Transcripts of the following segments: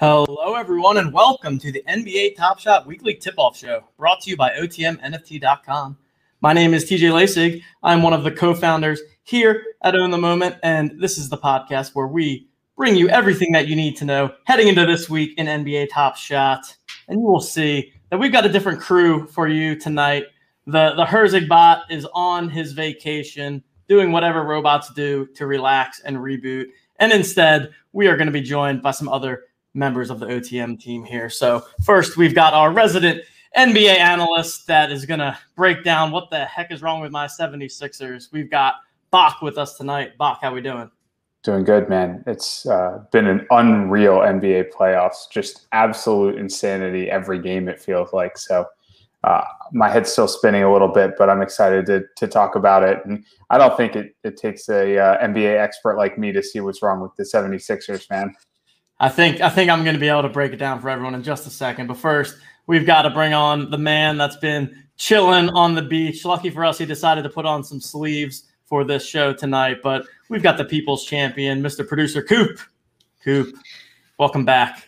Hello, everyone, and welcome to the NBA Top Shot Weekly Tip Off Show brought to you by OTMNFT.com. My name is TJ Lasig. I'm one of the co founders here at Own the Moment, and this is the podcast where we bring you everything that you need to know heading into this week in NBA Top Shot. And you will see that we've got a different crew for you tonight. The, the Herzig bot is on his vacation, doing whatever robots do to relax and reboot. And instead, we are going to be joined by some other members of the OTM team here. So, first, we've got our resident NBA analyst that is going to break down what the heck is wrong with my 76ers. We've got Bach with us tonight. Bach, how we doing? Doing good, man. It's uh, been an unreal NBA playoffs, just absolute insanity every game, it feels like. So, uh, my head's still spinning a little bit, but I'm excited to, to talk about it. And I don't think it, it takes a uh, NBA expert like me to see what's wrong with the 76ers, man. I think I think I'm going to be able to break it down for everyone in just a second. But first, we've got to bring on the man that's been chilling on the beach. Lucky for us, he decided to put on some sleeves for this show tonight. But we've got the people's champion, Mr. Producer Coop. Coop, welcome back.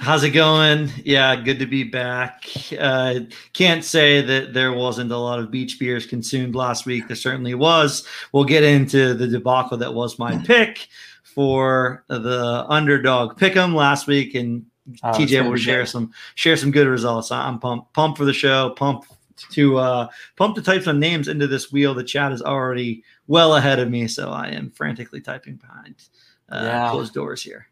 How's it going? Yeah, good to be back. Uh, can't say that there wasn't a lot of beach beers consumed last week. There certainly was. We'll get into the debacle that was my pick for the underdog pick'em last week, and oh, TJ will share good. some share some good results. I'm pumped pumped for the show. Pumped to uh, pump to type some names into this wheel. The chat is already well ahead of me, so I am frantically typing behind uh, yeah. closed doors here.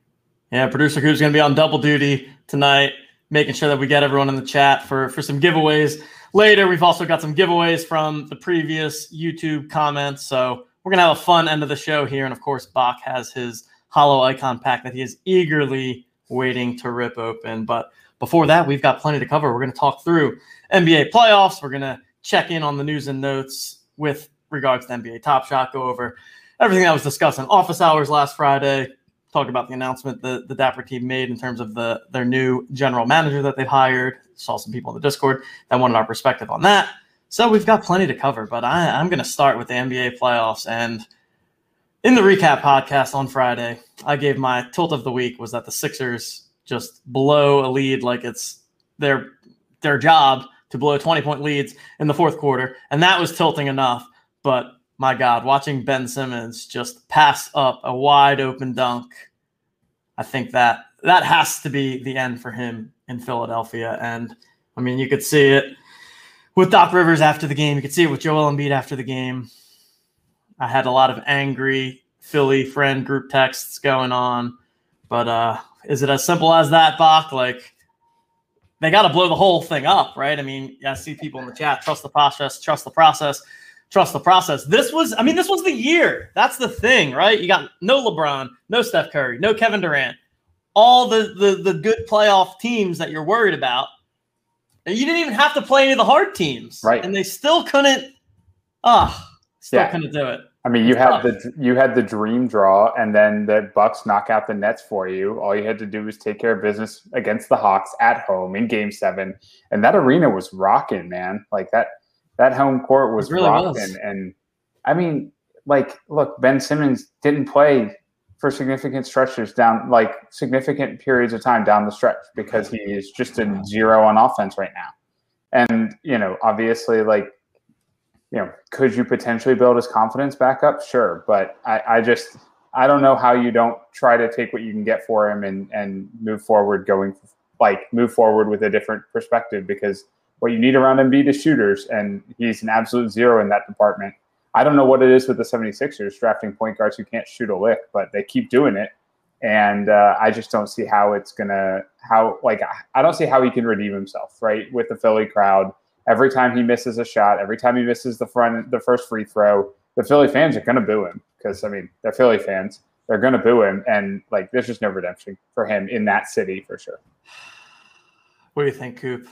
Yeah, producer Coop's going to be on double duty tonight, making sure that we get everyone in the chat for for some giveaways later. We've also got some giveaways from the previous YouTube comments, so we're going to have a fun end of the show here. And of course, Bach has his hollow icon pack that he is eagerly waiting to rip open. But before that, we've got plenty to cover. We're going to talk through NBA playoffs. We're going to check in on the news and notes with regards to NBA Top Shot, go over everything that was discussed in office hours last Friday, talk about the announcement that the Dapper team made in terms of the their new general manager that they've hired. Saw some people in the Discord that wanted our perspective on that. So we've got plenty to cover, but I, I'm going to start with the NBA playoffs. And in the recap podcast on Friday, I gave my tilt of the week was that the Sixers just blow a lead like it's their their job to blow 20 point leads in the fourth quarter, and that was tilting enough. But my God, watching Ben Simmons just pass up a wide open dunk, I think that that has to be the end for him in Philadelphia. And I mean, you could see it with Doc Rivers after the game. You could see it with Joel Embiid after the game. I had a lot of angry Philly friend group texts going on, but uh, is it as simple as that, Bach? Like they got to blow the whole thing up, right? I mean, I see people in the chat trust the process, trust the process, trust the process. This was, I mean, this was the year. That's the thing, right? You got no LeBron, no Steph Curry, no Kevin Durant, all the the the good playoff teams that you're worried about you didn't even have to play any of the hard teams, right? And they still couldn't. Ah, oh, still yeah. couldn't do it. I mean, you had the you had the dream draw, and then the Bucks knock out the Nets for you. All you had to do was take care of business against the Hawks at home in Game Seven, and that arena was rocking, man. Like that that home court was really rocking, was. and I mean, like, look, Ben Simmons didn't play for significant stretches down, like significant periods of time down the stretch because he is just in zero on offense right now. And, you know, obviously, like, you know, could you potentially build his confidence back up? Sure. But I, I just, I don't know how you don't try to take what you can get for him and, and move forward going, like, move forward with a different perspective because what you need around Embiid is shooters, and he's an absolute zero in that department. I don't know what it is with the 76ers drafting point guards who can't shoot a lick, but they keep doing it. And uh, I just don't see how it's gonna how like I don't see how he can redeem himself right with the Philly crowd. Every time he misses a shot, every time he misses the front the first free throw, the Philly fans are gonna boo him because I mean they're Philly fans. They're gonna boo him, and like there's just no redemption for him in that city for sure. What do you think, Coop?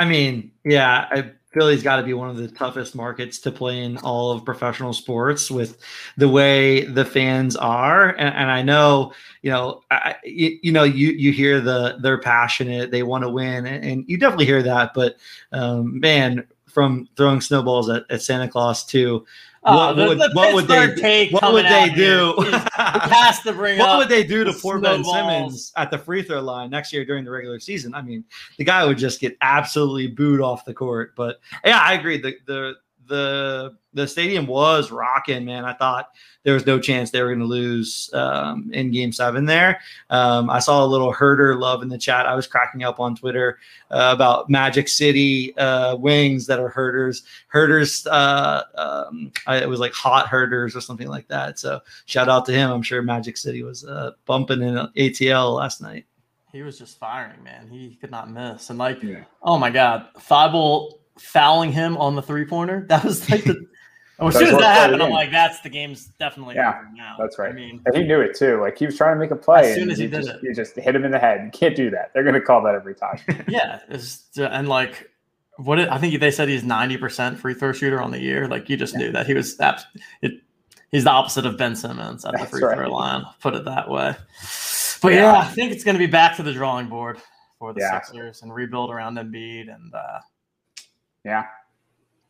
I mean, yeah, I Philly's got to be one of the toughest markets to play in all of professional sports with the way the fans are. And, and I know, you know, I, you, you, know, you you hear the they're passionate, they want to win, and, and, you definitely hear that. But um, man, from throwing snowballs at, at Santa Claus too. Oh, what the- would, the what would they take what would they do? here is- It has to bring what would they do to poor Ben. Simmons at the free throw line next year during the regular season? I mean, the guy would just get absolutely booed off the court. But yeah, I agree. The the the the stadium was rocking, man. I thought there was no chance they were going to lose um, in Game Seven. There, um, I saw a little Huerter love in the chat. I was cracking up on Twitter uh, about Magic City uh, wings that are Huerters. Huerters, uh, um, I, it was like hot Huerters or something like that. So shout out to him. I'm sure Magic City was uh, bumping in ATL last night. he was just firing, man. He could not miss. And like, Yeah. oh my God, Thybulle fouling him on the three pointer. That was like the. As That's soon as that happened, I'm like, that's the game's definitely Yeah, over now. that's right. I mean, And he knew it too. Like he was trying to make a play. As soon as he did just, it. You just hit him in the head. You can't do that. They're going to call that every time. yeah, it's, and like, what it, I think they said he's 90% free throw shooter on the year. Like, you just knew that he was abs- it. He's the opposite of Ben Simmons at the free right. throw line. Put it that way. But yeah, I think it's going to be back to the drawing board for the Yeah. Sixers and rebuild around Embiid and uh, Yeah.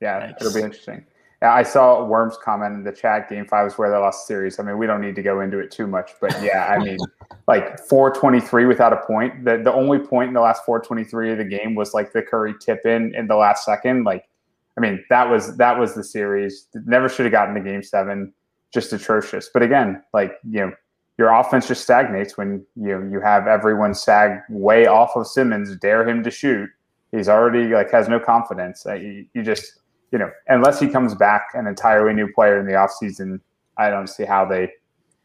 Yeah, Thanks. it'll be interesting. Yeah, I saw Worms comment in the chat. Game five is where they lost the series. I mean, we don't need to go into it too much, but yeah, I mean, like 423 without a point. The the only point in the last 423 of the game was like the Curry tip in in the last second. Like, I mean, that was that was the series. Never should have gotten to game seven. Just atrocious. But again, like you know, your offense just stagnates when you know you have everyone sag way off of Simmons, dare him to shoot. He's already like has no confidence. You, you just you know, unless he comes back an entirely new player in the offseason, I don't see how they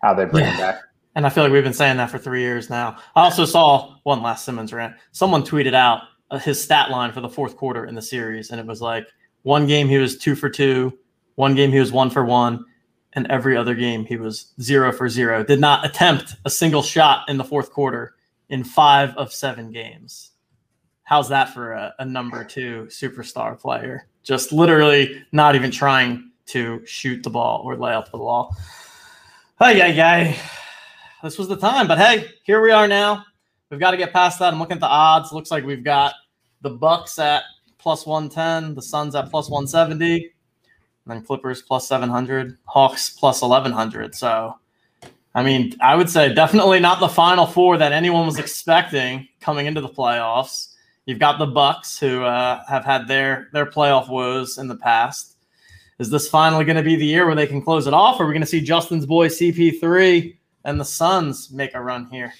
how they bring him back. And I feel like we've been saying that for three years now. I also saw one last Simmons rant. Someone tweeted out uh, his stat line for the fourth quarter in the series, and it was like one game he was two for two, one game he was one for one, and every other game he was zero for zero. Did not attempt a single shot in the fourth quarter in five of seven games. How's that for a, a number two superstar player? Just literally not even trying to shoot the ball or lay up the ball. Hey, yeah, yeah. This was the time, but hey, here we are now. We've got to get past that. I'm looking at the odds. Looks like we've got the Bucks at plus 110, the Suns at plus 170, and then Clippers plus 700, Hawks plus 1100. So, I mean, I would say definitely not the final four that anyone was expecting coming into the playoffs. You've got the Bucks who uh, have had their their playoff woes in the past. Is this finally going to be the year where they can close it off? Or are we going to see Justin's boy CP3 and the Suns make a run here?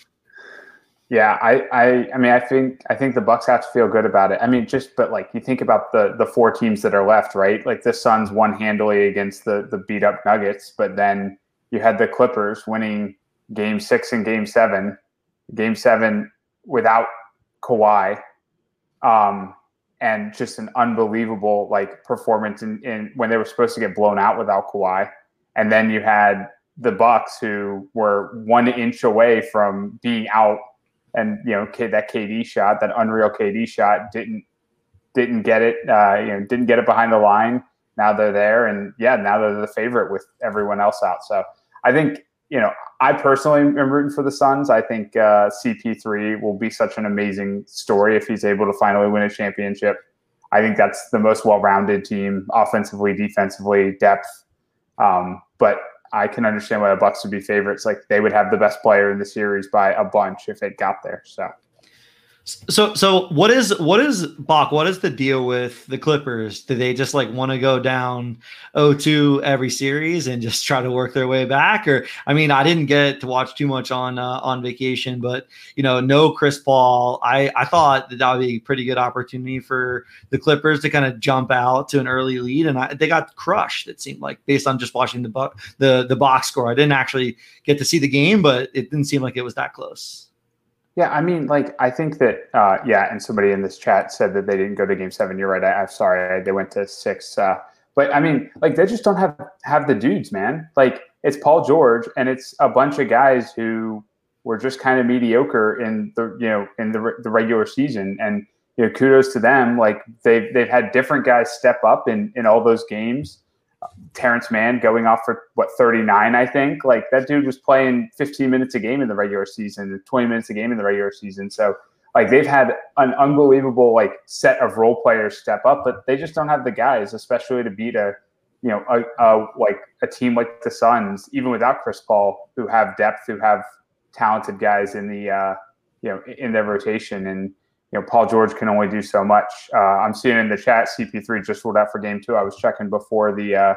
Yeah, I, I, I mean, I think, I think the Bucks have to feel good about it. I mean, just, but like you think about the the four teams that are left, right? Like the Suns won handily against the the beat up Nuggets, but then you had the Clippers winning Game Six and Game Seven, Game Seven without Kawhi, um, and just an unbelievable like performance in, in when they were supposed to get blown out without Kawhi, and then you had the Bucks who were one inch away from being out and you know that KD shot, that unreal KD shot, didn't didn't get it. Uh, you know, didn't get it behind the line. Now they're there, and yeah, now they're the favorite with everyone else out. So I think you know, I personally am rooting for the Suns. I think uh, CP3 will be such an amazing story if he's able to finally win a championship. I think that's the most well-rounded team, offensively, defensively, depth. Um, but I can understand why the Bucks would be favorites. Like they would have the best player in the series by a bunch if it got there. So So so what is what is Bach? What is the deal with the Clippers? Do they just like want to go down 0-2 every series and just try to work their way back? Or I mean, I didn't get to watch too much on uh, on vacation, but you know, no Chris Paul. I I thought that, that would be a pretty good opportunity for the Clippers to kind of jump out to an early lead, and I, they got crushed. It seemed like based on just watching the bu- the the box score. I didn't actually get to see the game, but it didn't seem like it was that close. Yeah, I mean, like I think that uh, yeah, and somebody in this chat said that they didn't go to Game Seven. You're right. I, I'm sorry, I, they went to six. Uh, but I mean, like they just don't have have the dudes, man. Like it's Paul George, and it's a bunch of guys who were just kind of mediocre in the you know in the the regular season, and you know kudos to them. Like they've they've had different guys step up in in all those games. Terance Mann going off for what 39, I think. Like that dude was playing 15 minutes a game in the regular season, 20 minutes a game in the regular season. So like they've had an unbelievable like set of role players step up, but they just don't have the guys, especially to beat a you know a, a like a team like the Suns, even without Chris Paul, who have depth, who have talented guys in the uh, you know in their rotation, and you know Paul George can only do so much. Uh, I'm seeing in the chat CP3 just ruled out for game two. I was checking before the uh,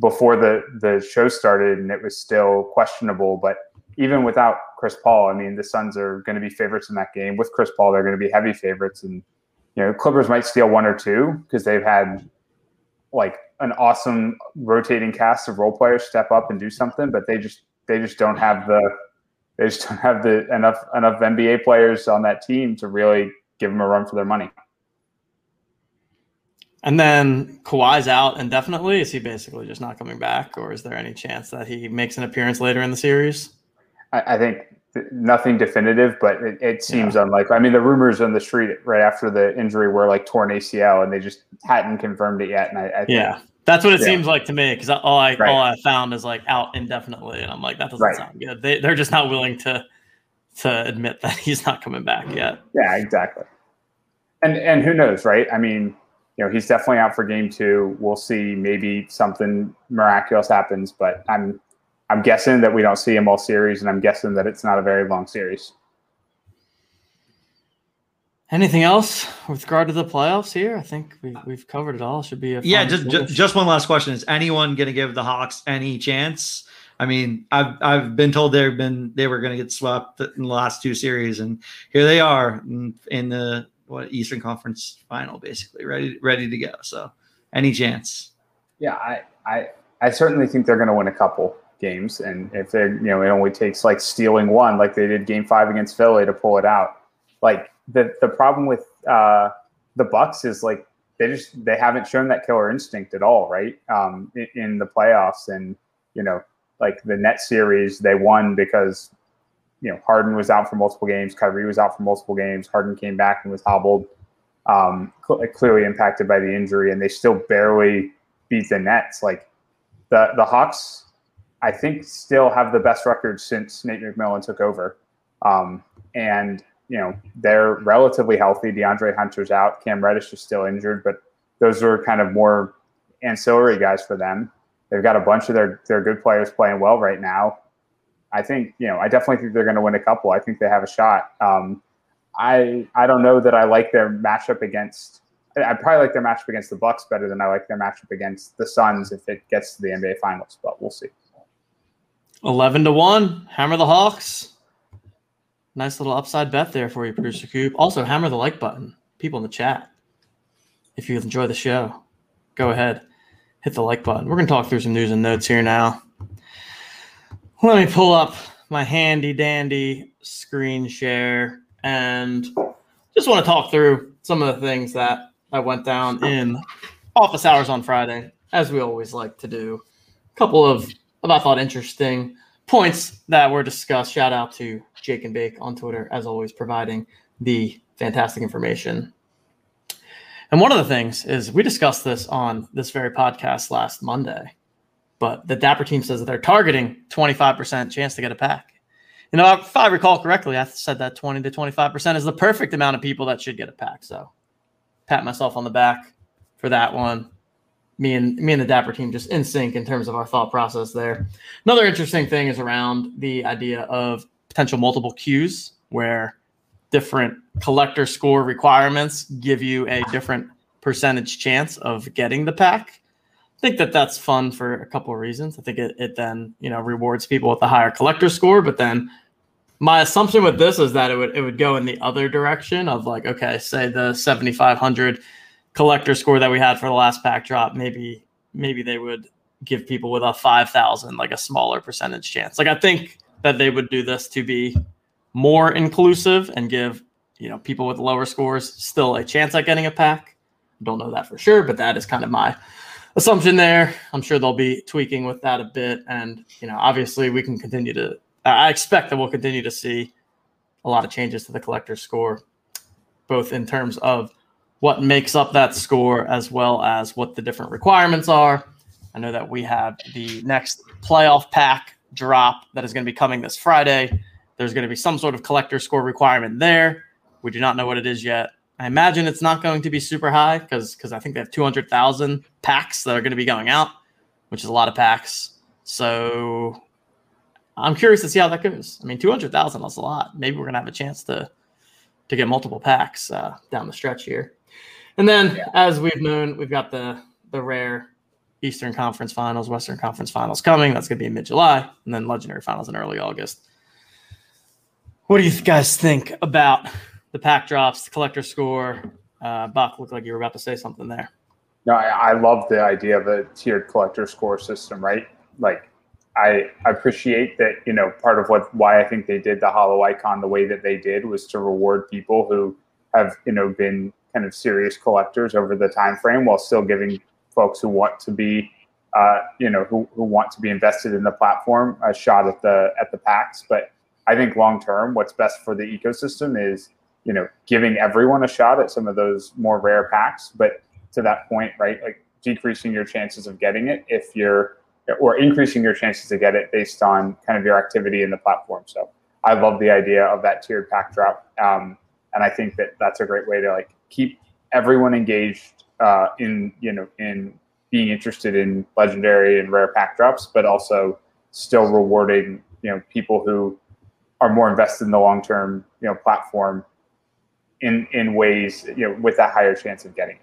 before the the show started, and it was still questionable, but even without Chris Paul, I mean, the Suns are going to be favorites in that game. With Chris Paul, they're going to be heavy favorites, and you know, Clippers might steal one or two because they've had like an awesome rotating cast of role players step up and do something, but they just they just don't have the they just don't have the enough enough NBA players on that team to really give them a run for their money. And then Kawhi's out indefinitely. Is he basically just not coming back, or is there any chance that he makes an appearance later in the series? I, I think nothing definitive, but it, it seems yeah. unlikely. I mean, the rumors on the street right after the injury were like torn ACL, and they just hadn't confirmed it yet. And I, I think, yeah, that's what it yeah. seems like to me because all I right. all I found is like out indefinitely, and I'm like that doesn't right. sound good. They they're just not willing to to admit that he's not coming back yet. Yeah, exactly. And and who knows, right? I mean, you know, he's definitely out for game two. We'll see. Maybe something miraculous happens, but I'm I'm guessing that we don't see him all series, and I'm guessing that it's not a very long series. Anything else with regard to the playoffs here? I think we, we've covered it all. Should be a yeah. Just, just just one last question: Is anyone going to give the Hawks any chance? I mean, I've I've been told they've been they were going to get swept in the last two series, and here they are in, in the what Eastern Conference Final, basically ready ready to go. So, any chance? Yeah, I I I certainly think they're going to win a couple games. And if they, you know, it only takes like stealing one, like they did Game Five against Philly to pull it out. Like the the problem with uh, the Bucks is like they just they haven't shown that killer instinct at all, right? Um, in, in the playoffs, and you know, like the net series, they won because you know Harden was out for multiple games, Kyrie was out for multiple games, Harden came back and was hobbled, um, cl- clearly impacted by the injury, and they still barely beat the Nets. Like the the Hawks I think still have the best record since Nate McMillan took over. Um, and you know they're relatively healthy. De'Andre Hunter's out. Cam Reddish is still injured, but those are kind of more ancillary guys for them. They've got a bunch of their their good players playing well right now. I think you know I definitely think they're going to win a couple. I think they have a shot. Um, I I don't know that I like their matchup against. I probably like their matchup against the Bucks better than I like their matchup against the Suns if it gets to the NBA Finals, but we'll see. 11 to 1. Hammer the Hawks. Nice little upside bet there for you, producer Coop. Also, hammer the like button. People in the chat. If you enjoy the show, go ahead, hit the like button. We're going to talk through some news and notes here now. Let me pull up my handy dandy screen share and just want to talk through some of the things that I went down in office hours on Friday, as we always like to do. A couple of I thought interesting points that were discussed. Shout out to Jake and Bake on Twitter, as always, providing the fantastic information. And one of the things is we discussed this on this very podcast last Monday, but the Dapper team says that they're targeting 25% chance to get a pack. You know, if I recall correctly, I said that 20 to 25% is the perfect amount of people that should get a pack. So pat myself on the back for that one me and me and the Dapper team just in sync in terms of our thought process there. Another interesting thing is around the idea of potential multiple queues where different collector score requirements give you a different percentage chance of getting the pack. I think that that's fun for a couple of reasons. I think it, it then you know rewards people with a higher collector score, but then my assumption with this is that it would it would go in the other direction of like okay, say the 7500 collector score that we had for the last pack drop, maybe maybe they would give people with a 5000 like a smaller percentage chance. Like I think that they would do this to be more inclusive and give, you know, people with lower scores still a chance at getting a pack. Don't know that for sure, but that is kind of my assumption there. I'm sure they'll be tweaking with that a bit and, you know, obviously we can continue to I expect that we'll continue to see a lot of changes to the collector score both in terms of what makes up that score as well as what the different requirements are. I know that we have the next playoff pack drop that is going to be coming this Friday. There's going to be some sort of collector score requirement there, We do not know what it is yet. I imagine it's not going to be super high because because I think they have 200,000 packs that are going to be going out, which is a lot of packs. So I'm curious to see how that goes. I mean, 200,000 is a lot. Maybe we're going to have a chance to to get multiple packs uh, down the stretch here. And then, yeah. as we've known, we've got the the rare Eastern Conference Finals, Western Conference Finals coming. That's going to be in mid July, and then Legendary Finals in early August. What do you guys think about the pack drops, the collector score? Uh, Buck, looked like you were about to say something there. No, I, I love the idea of a tiered collector score system, right? Like, I appreciate that. You know, part of what why I think they did the hollow icon the way that they did was to reward people who have you know been kind of serious collectors over the time frame while still giving folks who want to be uh, you know who, who want to be invested in the platform a shot at the at the packs but i think long term what's best for the ecosystem is you know giving everyone a shot at some of those more rare packs. But to that point right like decreasing your chances of getting it if you're or increasing your chances to get it based on kind of your activity in the platform. So i love the idea of that tiered pack drop um, and i think that that's a great way to like keep everyone engaged uh, in you know in being interested in legendary and rare pack drops, but also still rewarding you know people who are more invested in the long term you know platform in in ways you know with that higher chance of getting it.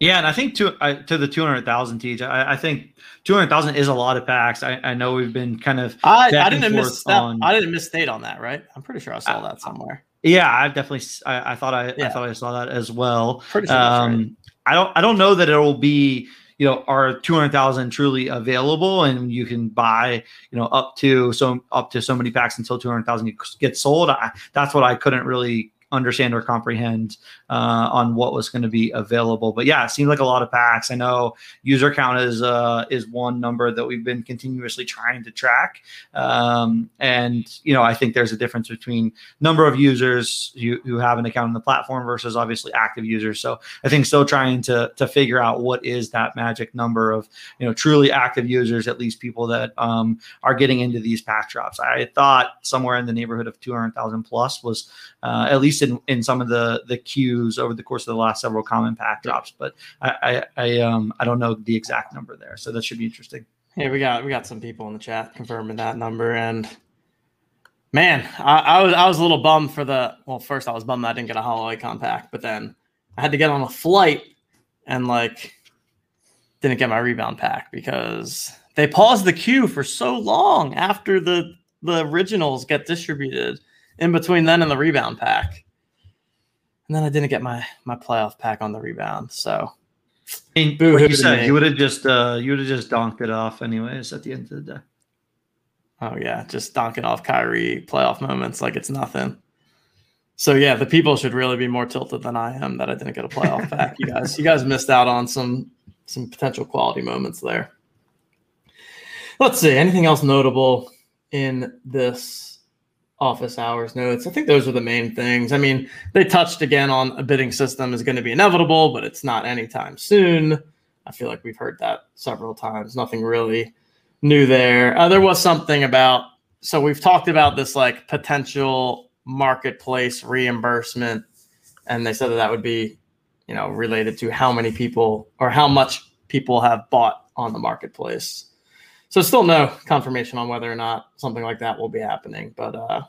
Yeah, and I think to uh, to the two hundred thousand TJ, I, I, think two hundred thousand is a lot of packs. I, I know we've been kind of I, I didn't miss on, I didn't misstate on that, right? I'm pretty sure I saw that somewhere. Yeah, I've definitely. I, I thought I, yeah. I thought I saw that as well. Pretty sure um, right. I don't. I don't know that it will be. You know, are two hundred thousand truly available, and you can buy. You know, up to so up to so many packs until two hundred thousand get sold. I, that's what I couldn't really understand or comprehend uh, on what was going to be available. But yeah, it seems like a lot of packs. I know user count is uh, is one number that we've been continuously trying to track, um, and you know I think there's a difference between number of users who, who have an account on the platform versus obviously active users. So I think still trying to to figure out what is that magic number of you know truly active users, at least people that um, are getting into these pack drops. I thought somewhere in the neighborhood of 200,000 plus was uh, at least in, in some of the the queues over the course of the last several common pack drops. But I I, I um I don't know the exact number there, so that should be interesting. Yeah, we got we got some people in the chat confirming that number, and man, I, I was I was a little bummed for the well. First, I was bummed I didn't get a hollow icon pack, but then I had to get on a flight and like didn't get my rebound pack because they paused the queue for so long after the the originals get distributed in between then and the rebound pack. And then I didn't get my my playoff pack on the rebound. So I mean, like you said, you would have just uh, you would have just donked it off anyways at the end of the day. Oh yeah, just donking off Kyrie playoff moments like it's nothing. So yeah, the people should really be more tilted than I am that I didn't get a playoff pack. You guys, you guys missed out on some some potential quality moments there. Let's see. Anything else notable in this office hours notes. I think those are the main things. I mean, they touched again on a bidding system is going to be inevitable, but it's not anytime soon. I feel like we've heard that several times. Nothing really new there. Uh, there was something about, so we've talked about this like potential marketplace reimbursement, and they said that that would be, you know, related to how many people or how much people have bought on the marketplace. So still no confirmation on whether or not something like that will be happening. But uh,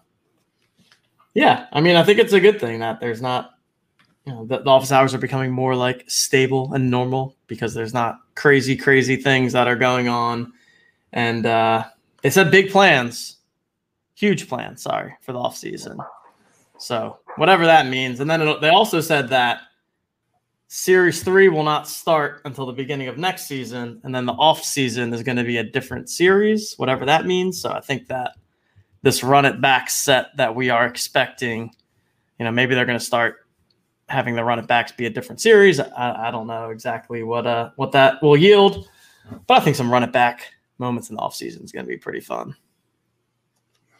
yeah, I mean, I think it's a good thing that there's not, you know, the, the office hours are becoming more like stable and normal because there's not crazy, crazy things that are going on. And uh, they said big plans, huge plans, sorry, for the off season. So whatever that means. And then it, they also said that Series three will not start until the beginning of next season, and then the off season is going to be a different series, whatever that means. So I think that this run it back set that we are expecting, you know, maybe they're going to start having the run it backs be a different series. I, I don't know exactly what uh what that will yield, but I think some run it back moments in the off season is going to be pretty fun.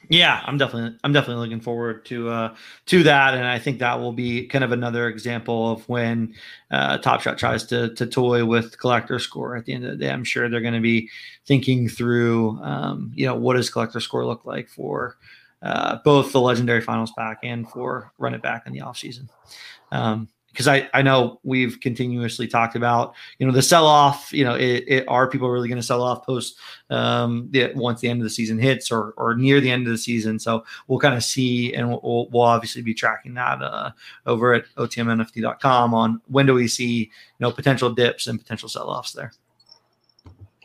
Yeah, I'm definitely I'm definitely looking forward to uh, to that, and I think that will be kind of another example of when uh, Top Shot tries to to toy with collector score. At the end of the day, I'm sure they're going to be thinking through, um, you know, what does collector score look like for uh, both the legendary finals pack and for run it back in the offseason. Um, because I, I know we've continuously talked about you know the sell off you know it, it, are people really going to sell off post um the, once the end of the season hits or or near the end of the season? So we'll kind of see and we'll, we'll obviously be tracking that uh, over at otmnft.com on when do we see you know potential dips and potential sell offs there.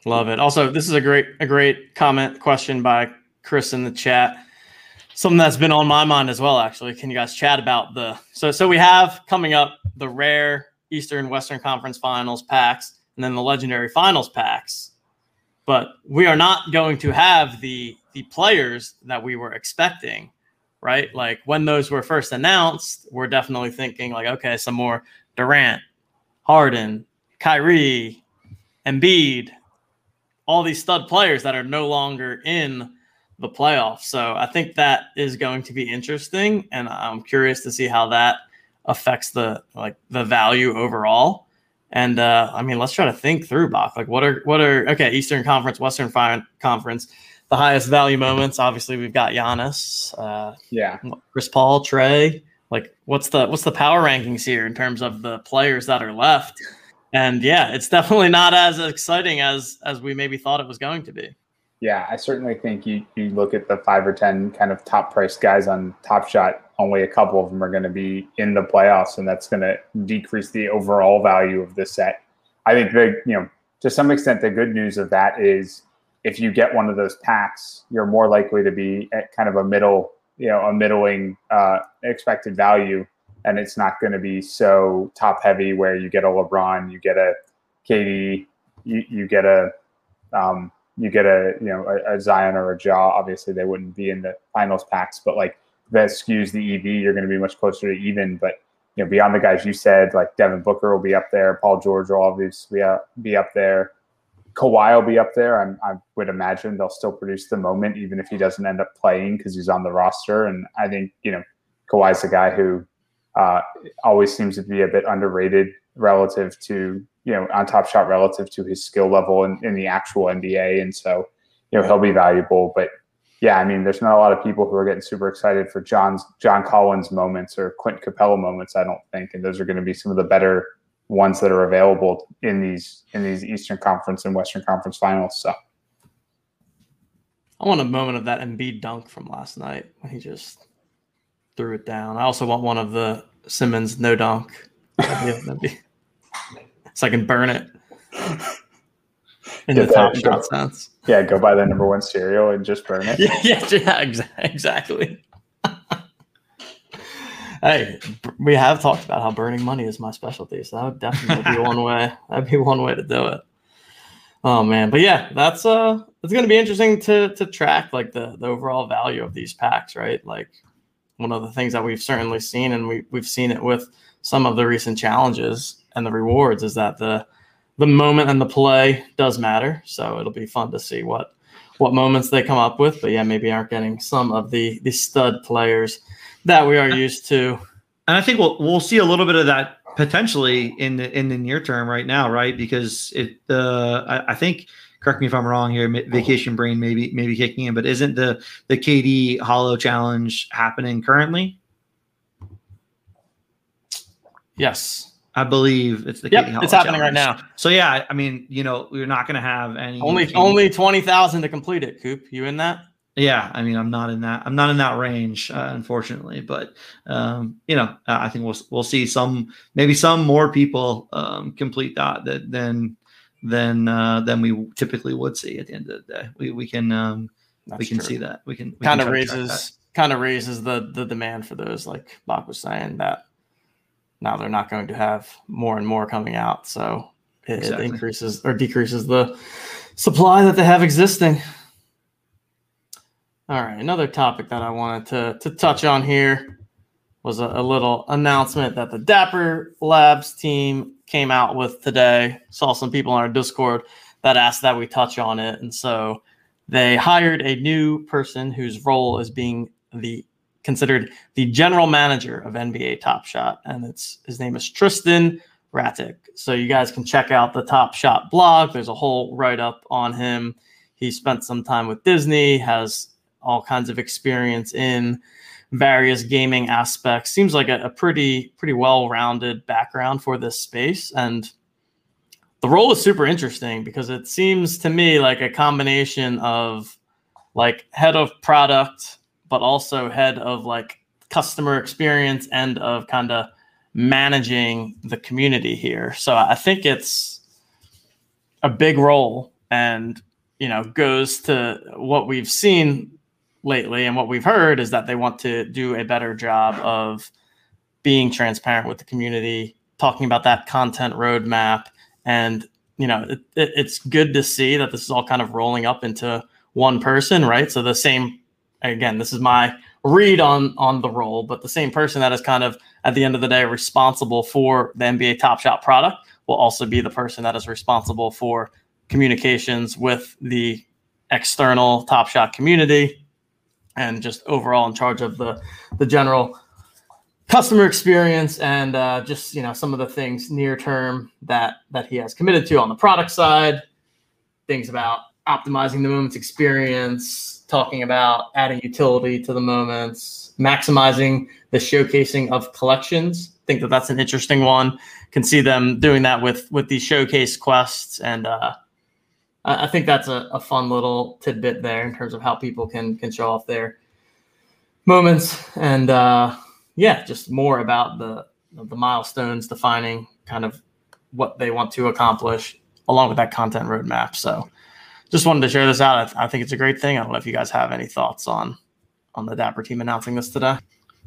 Love it. Also this is a great a great comment question by chris in the chat something that's been on my mind as well actually. Can you guys chat about the so so we have coming up the rare eastern western conference finals packs and then the legendary finals packs. But we are not going to have the the players that we were expecting right? Like when those were first announced we're definitely thinking like okay some more durant harden kyrie embiid all these stud players that are no longer in the playoffs. So I think that is going to be interesting, and I'm curious to see how that affects the like the value overall. And uh, I mean, let's try to think through Bach. Like, what are what are okay? Eastern Conference, Western Conference, the highest value moments. Obviously, we've got Giannis. Uh, yeah, Chris Paul, Trae. Like, what's the what's the power rankings here in terms of the players that are left? And yeah, it's definitely not as exciting as as we maybe thought it was going to be. Yeah, I certainly think you, you look at the five or 10 kind of top price guys on Top Shot, only a couple of them are going to be in the playoffs, and that's going to decrease the overall value of the set. I think the, you know, to some extent, the good news of that is if you get one of those packs, you're more likely to be at kind of a middle, you know, a middling uh, expected value, and it's not going to be so top heavy where you get a LeBron, you get a KD, you, you get a, um, you get a you know a, a, Zion or a Ja. Obviously, they wouldn't be in the finals packs, but like that skews the EV. You're going to be much closer to even. But you know, beyond the guys you said, like Devin Booker will be up there. Paul George will obviously be up there. Kawhi will be up there. I'm, i would imagine they'll still produce the moment, even if he doesn't end up playing because he's on the roster. And I think you know Kawhi's a guy who uh, always seems to be a bit underrated relative to you know on top shot relative to his skill level in, in the actual NBA, and so you know he'll be valuable. But yeah, I mean, there's not a lot of people who are getting super excited for John's John Collins moments or Clint Capela moments. I don't think, and those are going to be some of the better ones that are available in these in these Eastern Conference and Western Conference finals. So. I want a moment of that Embiid dunk from last night when he just threw it down. I also want one of the Simmons no dunk. That'd be, so I can burn it in Get the top shot sense. Yeah, go buy the number one serial and just burn it. yeah, yeah, yeah exactly. hey, we have talked about how burning money is my specialty, so that would definitely be one way. That'd be one way to do it. Oh man, but yeah, that's uh, it's going to be interesting to to track like the the overall value of these packs, right? Like one of the things that we've certainly seen, and we we've seen it with some of the recent challenges and the rewards is that the the moment and the play does matter. So it'll be fun to see what what moments they come up with. But yeah, maybe aren't getting some of the the stud players that we are used to. And I think we'll we'll see a little bit of that potentially in the in the near term right now, right? Because it uh I, I think correct me if I'm wrong here. Vacation brain maybe maybe kicking in, but isn't the the KD Hollow Challenge happening currently? Yes. I believe it's the yep, it's happening right now. So yeah, I mean, you know, we're not going to have any only team. only twenty thousand to complete it. Coop, you in that? Yeah, I mean, I'm not in that. I'm not in that range, uh, unfortunately. But um, you know, I think we'll we'll see some, maybe some more people um, complete that, that than than uh, than we typically would see at the end of the day. We we can um, we can true. see that. We can kind of raises kind of raises the the demand for those, like Bach was saying that now they're not going to have more and more coming out. So it, exactly. it increases or decreases the supply that they have existing. All right, another topic that I wanted to, to touch on here was a, a, little announcement that the Dapper Labs team came out with today. Saw some people on our Discord that asked that we touch on it. And so they hired a new person whose role is being the considered the general manager of NBA Top Shot, and it's his name is Tristan Ratic. So you guys can check out the Top Shot blog. There's a whole write up on him. He spent some time with Disney, has all kinds of experience in various gaming aspects. Seems like a, a pretty pretty well rounded background for this space, and the role is super interesting because it seems to me like a combination of like head of product, but also head of like customer experience and of kind of managing the community here. So I think it's a big role and you know goes to what we've seen lately and what we've heard is that they want to do a better job of being transparent with the community, talking about that content roadmap and you know it, it, it's good to see that this is all kind of rolling up into one person, right? So the same again, this is my read on on the role, but the same person that is kind of at the end of the day responsible for the NBA Top Shot product will also be the person that is responsible for communications with the external Top Shot community and just overall in charge of the the general customer experience and uh, just you know some of the things near term that that he has committed to on the product side things about optimizing the moments experience talking about adding utility to the moments maximizing the showcasing of collections. I think that that's an interesting one. Can see them doing that with with these showcase quests. And uh, I think that's a, a fun little tidbit there in terms of how people can can show off their moments. And uh, yeah, just more about the the milestones defining kind of what they want to accomplish along with that content roadmap. So just wanted to share this out. I, I think it's a great thing. I don't know if you guys have any thoughts on on the Dapper team announcing this today.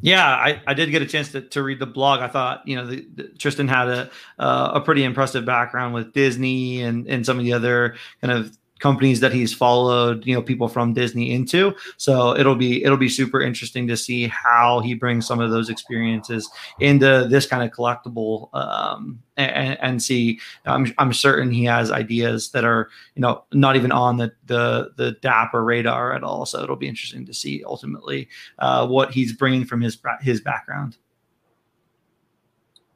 Yeah, I, I did get a chance to, to read the blog. I thought, you know, the, the, Tristan had a uh, a pretty impressive background with Disney and, and some of the other kind of companies that he's followed you know people from disney into. So it'll be it'll be super interesting to see how he brings some of those experiences into this kind of collectible um, and, and see I'm, I'm certain he has ideas that are you know not even on the the the dapper radar at all. So it'll be interesting to see ultimately uh, what he's bringing from his his background.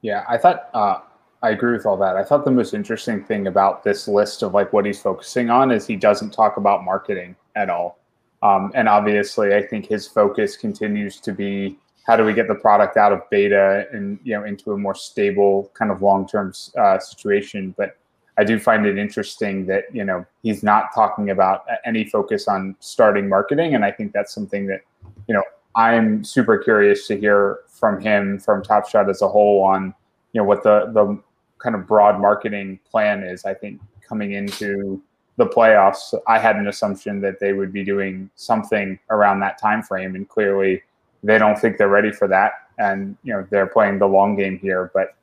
Yeah i thought uh I agree with all that. I thought the most interesting thing about this list of like what he's focusing on is he doesn't talk about marketing at all. Um, and obviously, I think his focus continues to be how do we get the product out of beta and you know into a more stable kind of long term uh, situation. But I do find it interesting that you know he's not talking about any focus on starting marketing, and I think that's something that you know I'm super curious to hear from him from Top Shot as a whole on you know what the the kind of broad marketing plan is. I think coming into the playoffs, I had an assumption that they would be doing something around that time frame, and clearly they don't think they're ready for that. And you know they're playing the long game here, but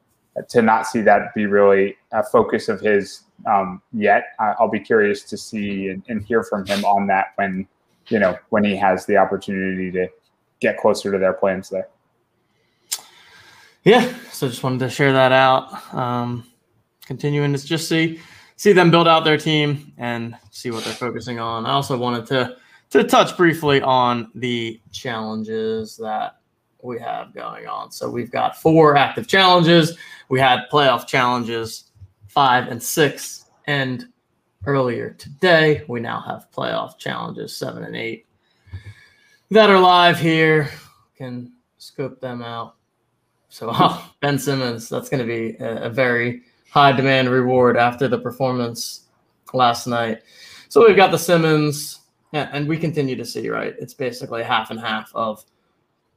to not see that be really a focus of his um, yet, I'll be curious to see and, and hear from him on that when you know when he has the opportunity to get closer to their plans there yeah, so just wanted to share that out. Um, continuing to just see see them build out their team and see what they're focusing on. I also wanted to to touch briefly on the challenges that we have going on. So we've got four active challenges. We had playoff challenges five and six, and earlier today we now have playoff challenges seven and eight that are live here. Can scope them out so oh, Ben Simmons, that's going to be a, a, very high demand reward after the performance last night. So we've got the Simmons, yeah, and we continue to see right. It's basically half and half of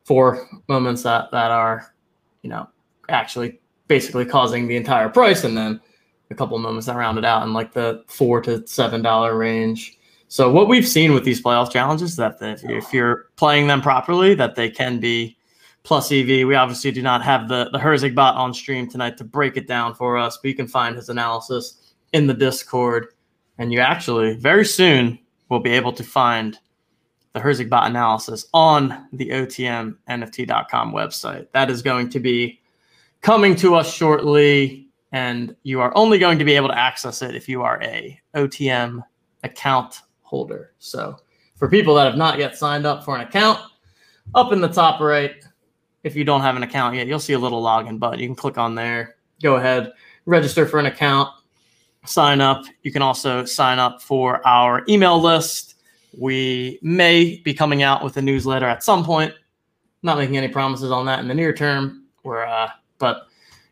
four moments that that are, you know, actually basically causing the entire price, and then a couple moments that round it out in like the four to seven dollar range. So what we've seen with these playoff challenges is that if you're playing them properly, that they can be plus EV. We obviously do not have the, the Herzig bot on stream tonight to break it down for us, but you can find his analysis in the Discord. And you actually very soon will be able to find the Herzig bot analysis on the OTMNFT.com website. That is going to be coming to us shortly, and you are only going to be able to access it if you are a OTM account holder. So for people that have not yet signed up for an account, up in the top right, if you don't have an account yet, you'll see a little login button. You can click on there, go ahead, register for an account, sign up. You can also sign up for our email list We may be coming out with a newsletter at some point. Not making any promises on that in the near term. We're, uh, but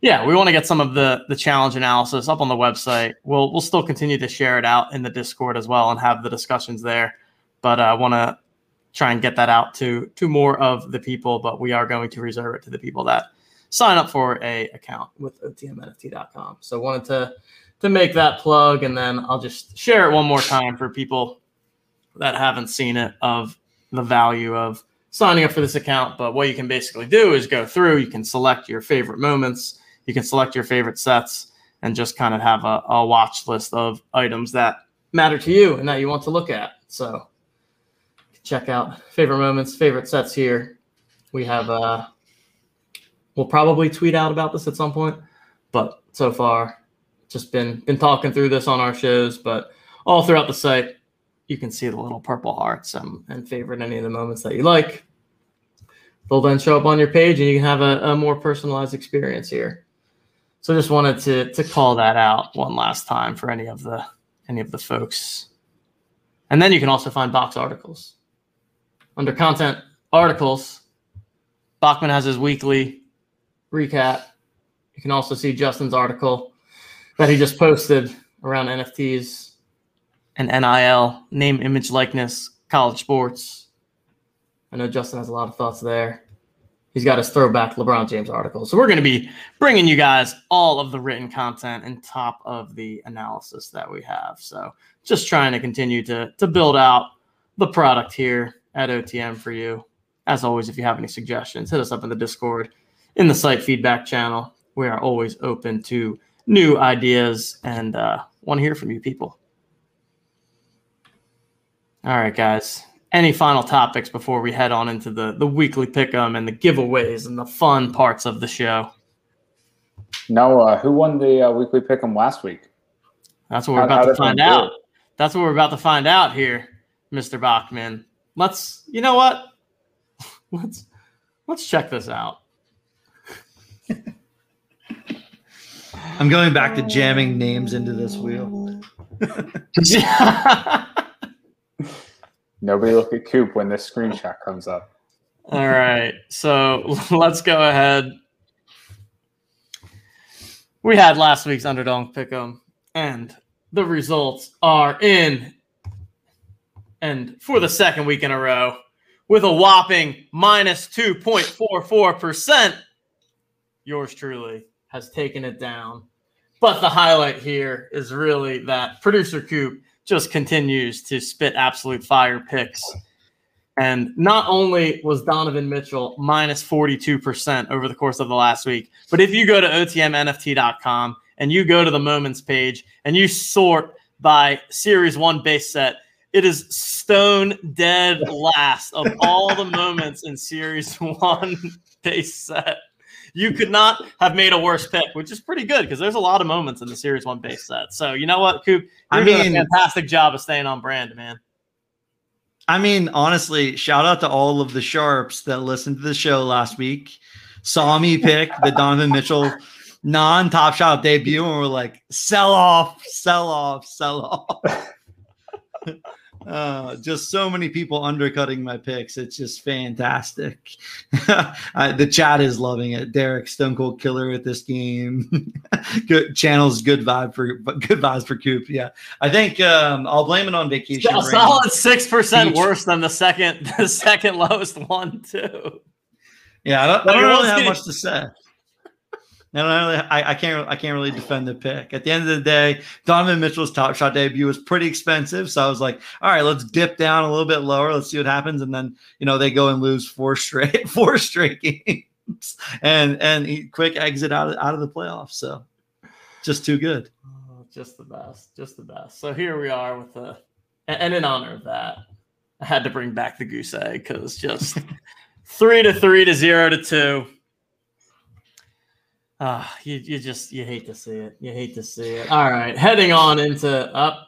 yeah, we want to get some of the the challenge analysis up on the website. We'll we'll still continue to share it out in the Discord as well and have the discussions there. But I uh, want to try and get that out to to more of the people. But we are going to reserve it to the people that sign up for a account with otmnft.com. So I wanted to to make that plug, and then I'll just share it one more time for people that haven't seen it of the value of signing up for this account. But what you can basically do is go through. You can select your favorite moments. You can select your favorite sets and just kind of have a, a watch list of items that matter to you and that you want to look at. So check out favorite moments, favorite sets here. We have uh we'll probably tweet out about this at some point, but so far just been been talking through this on our shows, but all throughout the site you can see the little purple hearts and, and favorite any of the moments that you like. They'll then show up on your page and you can have a, a more personalized experience here. So just wanted to to call that out one last time for any of the any of the folks. And then you can also find box articles. Under content articles, Bachman has his weekly recap. You can also see Justin's article that he just posted around NFTs and NIL, name, image, likeness, college sports. I know Justin has a lot of thoughts there. He's got his throwback LeBron James article. So we're going to be bringing you guys all of the written content and top of the analysis that we have. So just trying to continue to to build out the product here at OTM for you. As always, if you have any suggestions, hit us up in the Discord, in the site feedback channel. We are always open to new ideas and uh, want to hear from you people. All right, guys. Any final topics before we head on into the the weekly pick'em and the giveaways and the fun parts of the show? No, uh, who won the uh, weekly pick'em last week? That's what we're how, about to find out. That's what we're about to find out here, Mr. Bachman. Let's, you know what? Let's let's check this out. I'm going back to jamming names into this wheel. Nobody look at Coop when this screenshot comes up. All right. So let's go ahead. We had last week's underdog pick 'em, and the results are in. And for the second week in a row, with a whopping minus 2.44%, yours truly has taken it down. But the highlight here is really that producer Coop just continues to spit absolute fire picks. And not only was Donovan Mitchell minus 42% over the course of the last week, but if you go to otmnft.com and you go to the moments page and you sort by series one base set, it is stone dead last of all the moments in series one base set you could not have made a worse pick, which is pretty good because there's a lot of moments in the series one base set. So you know what, Coop, I mean, a fantastic job of staying on brand, man. I mean, honestly, shout out to all of the sharps that listened to the show last week, saw me pick the Donovan Mitchell non-top shot debut, and were like, sell off, sell off, sell off. Uh, just so many people undercutting my picks. It's just fantastic. the chat is loving it. Derek Stone Cold Killer at this game. good channels, good vibe for good vibes for Coop. Yeah, I think um, I'll blame it on vacation. A solid six percent worse than the second the second lowest one too. Yeah, I don't, I don't really have much to say. I, I, I can't I can't really defend the pick. At the end of the day, Donovan Mitchell's top shot debut was pretty expensive, so I was like, all right, let's dip down a little bit lower. Let's see what happens, and then you know they go and lose four straight four straight games, and and quick exit out of, out of the playoffs. So just too good. Oh, just the best, just the best. So here we are with the and in honor of that, I had to bring back the goose egg because just three to three to zero to two uh, you, you just you hate to see it. You hate to see it. All right, heading on into up.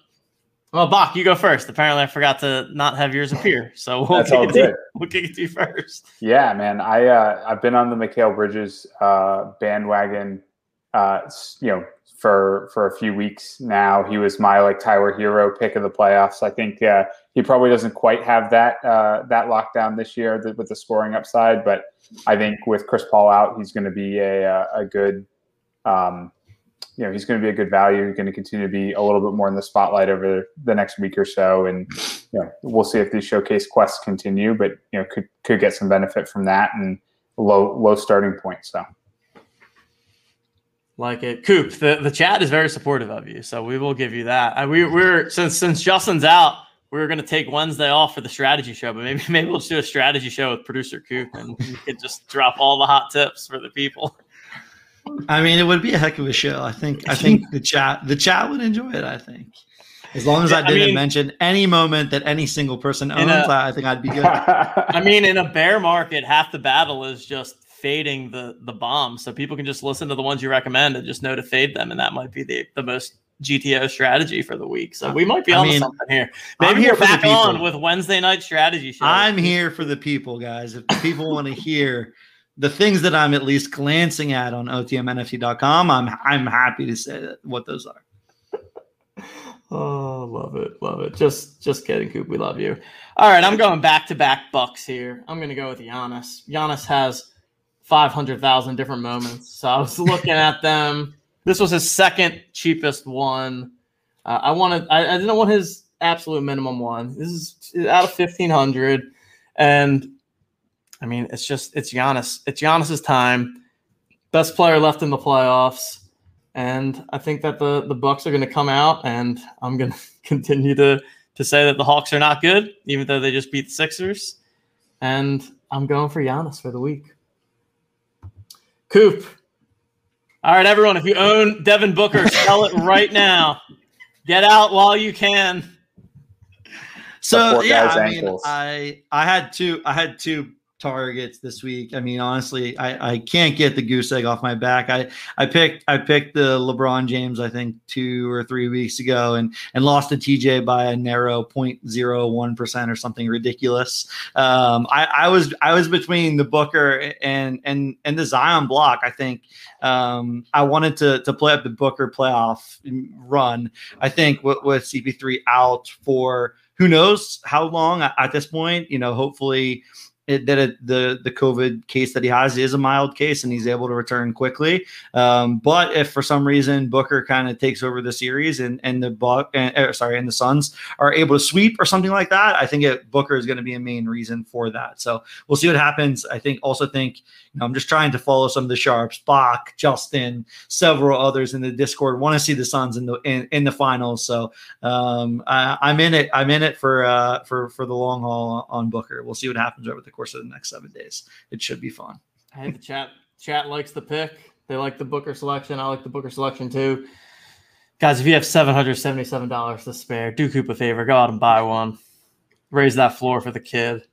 well, Bach, you go first. Apparently, I forgot to not have yours appear, so we'll That's kick it to, we'll kick it to you first. Yeah, man. I uh, I've been on the Mikal Bridges uh, bandwagon uh, you know, for for a few weeks now. He was my like Tyler Herro pick of the playoffs. I think uh, he probably doesn't quite have that uh, that lockdown this year with the scoring upside, but I think with Chris Paul out, he's going to be a a good. Um, you know he's going to be a good value. He's going to continue to be a little bit more in the spotlight over the next week or so, and you know we'll see if these showcase quests continue. But you know could could get some benefit from that and low low starting point. So like it, Coop. The the chat is very supportive of you, so we will give you that. I, we we're since since Justin's out, we were going to take Wednesday off for the strategy show, but maybe maybe we'll just do a strategy show with producer Coop, and we could just drop all the hot tips for the people. I mean, it would be a heck of a show. I think. I think the chat the chat would enjoy it. I think. As long as I didn't I mean, mention any moment that any single person owns, a, I think I'd be good. I mean, in a bear market, half the battle is just fading the the bombs, so people can just listen to the ones you recommend and just know to fade them, and that might be the the most GTO strategy for the week. So we might be on something here. Maybe here we're back on with Wednesday night strategy show. I'm here for the people, guys. If people want to hear the things that I'm at least glancing at on OTMNFT.com, I'm I'm happy to say that, what those are. Oh, love it, love it. Just just kidding, Coop. We love you. All right, I'm going back to back Bucks here. I'm going to go with Giannis. Giannis has five hundred thousand different moments. So I was looking at them. This was his second cheapest one. Uh, I wanted. I, I didn't want his absolute minimum one. This is out of fifteen hundred, and I mean, it's just it's Giannis. It's Giannis's time. Best player left in the playoffs, and I think that the the Bucks are going to come out, and I'm going to continue to to say that the Hawks are not good, even though they just beat the Sixers. And I'm going for Giannis for the week. Coop. All right, everyone. If you own Devin Booker, sell it right now. Get out while you can. So yeah, I mean, I I had two I had two targets this week. I mean, honestly, I, I can't get the goose egg off my back. I, I picked I picked the LeBron James, I think two or three weeks ago and and lost to TJ by a narrow 0.01% or something ridiculous. Um, I, I was I was between the Booker and and and the Zion block. I think um, I wanted to to play up the Booker playoff run. I think with, with CP3 out for who knows how long at this point, you know, hopefully it, that it, the the COVID case that he has is a mild case and he's able to return quickly. Um, but if for some reason Booker kind of takes over the series and and the Buck, uh, sorry, and the Suns are able to sweep or something like that, I think it, Booker is going to be a main reason for that. So we'll see what happens. I think also think you know I'm just trying to follow some of the sharps, Bach, Justin, several others in the Discord want to see the Suns in the in, in the finals. So um, I, am in it. I'm in it for uh, for for the long haul on Booker. We'll see what happens over the course of the next seven days. It should be fun. Hey, the chat chat likes the pick. They like the Booker selection. I like the Booker selection too. Guys, if you have seven hundred seventy-seven dollars to spare, do Coop a favor. Go out and buy one. Raise that floor for the kid.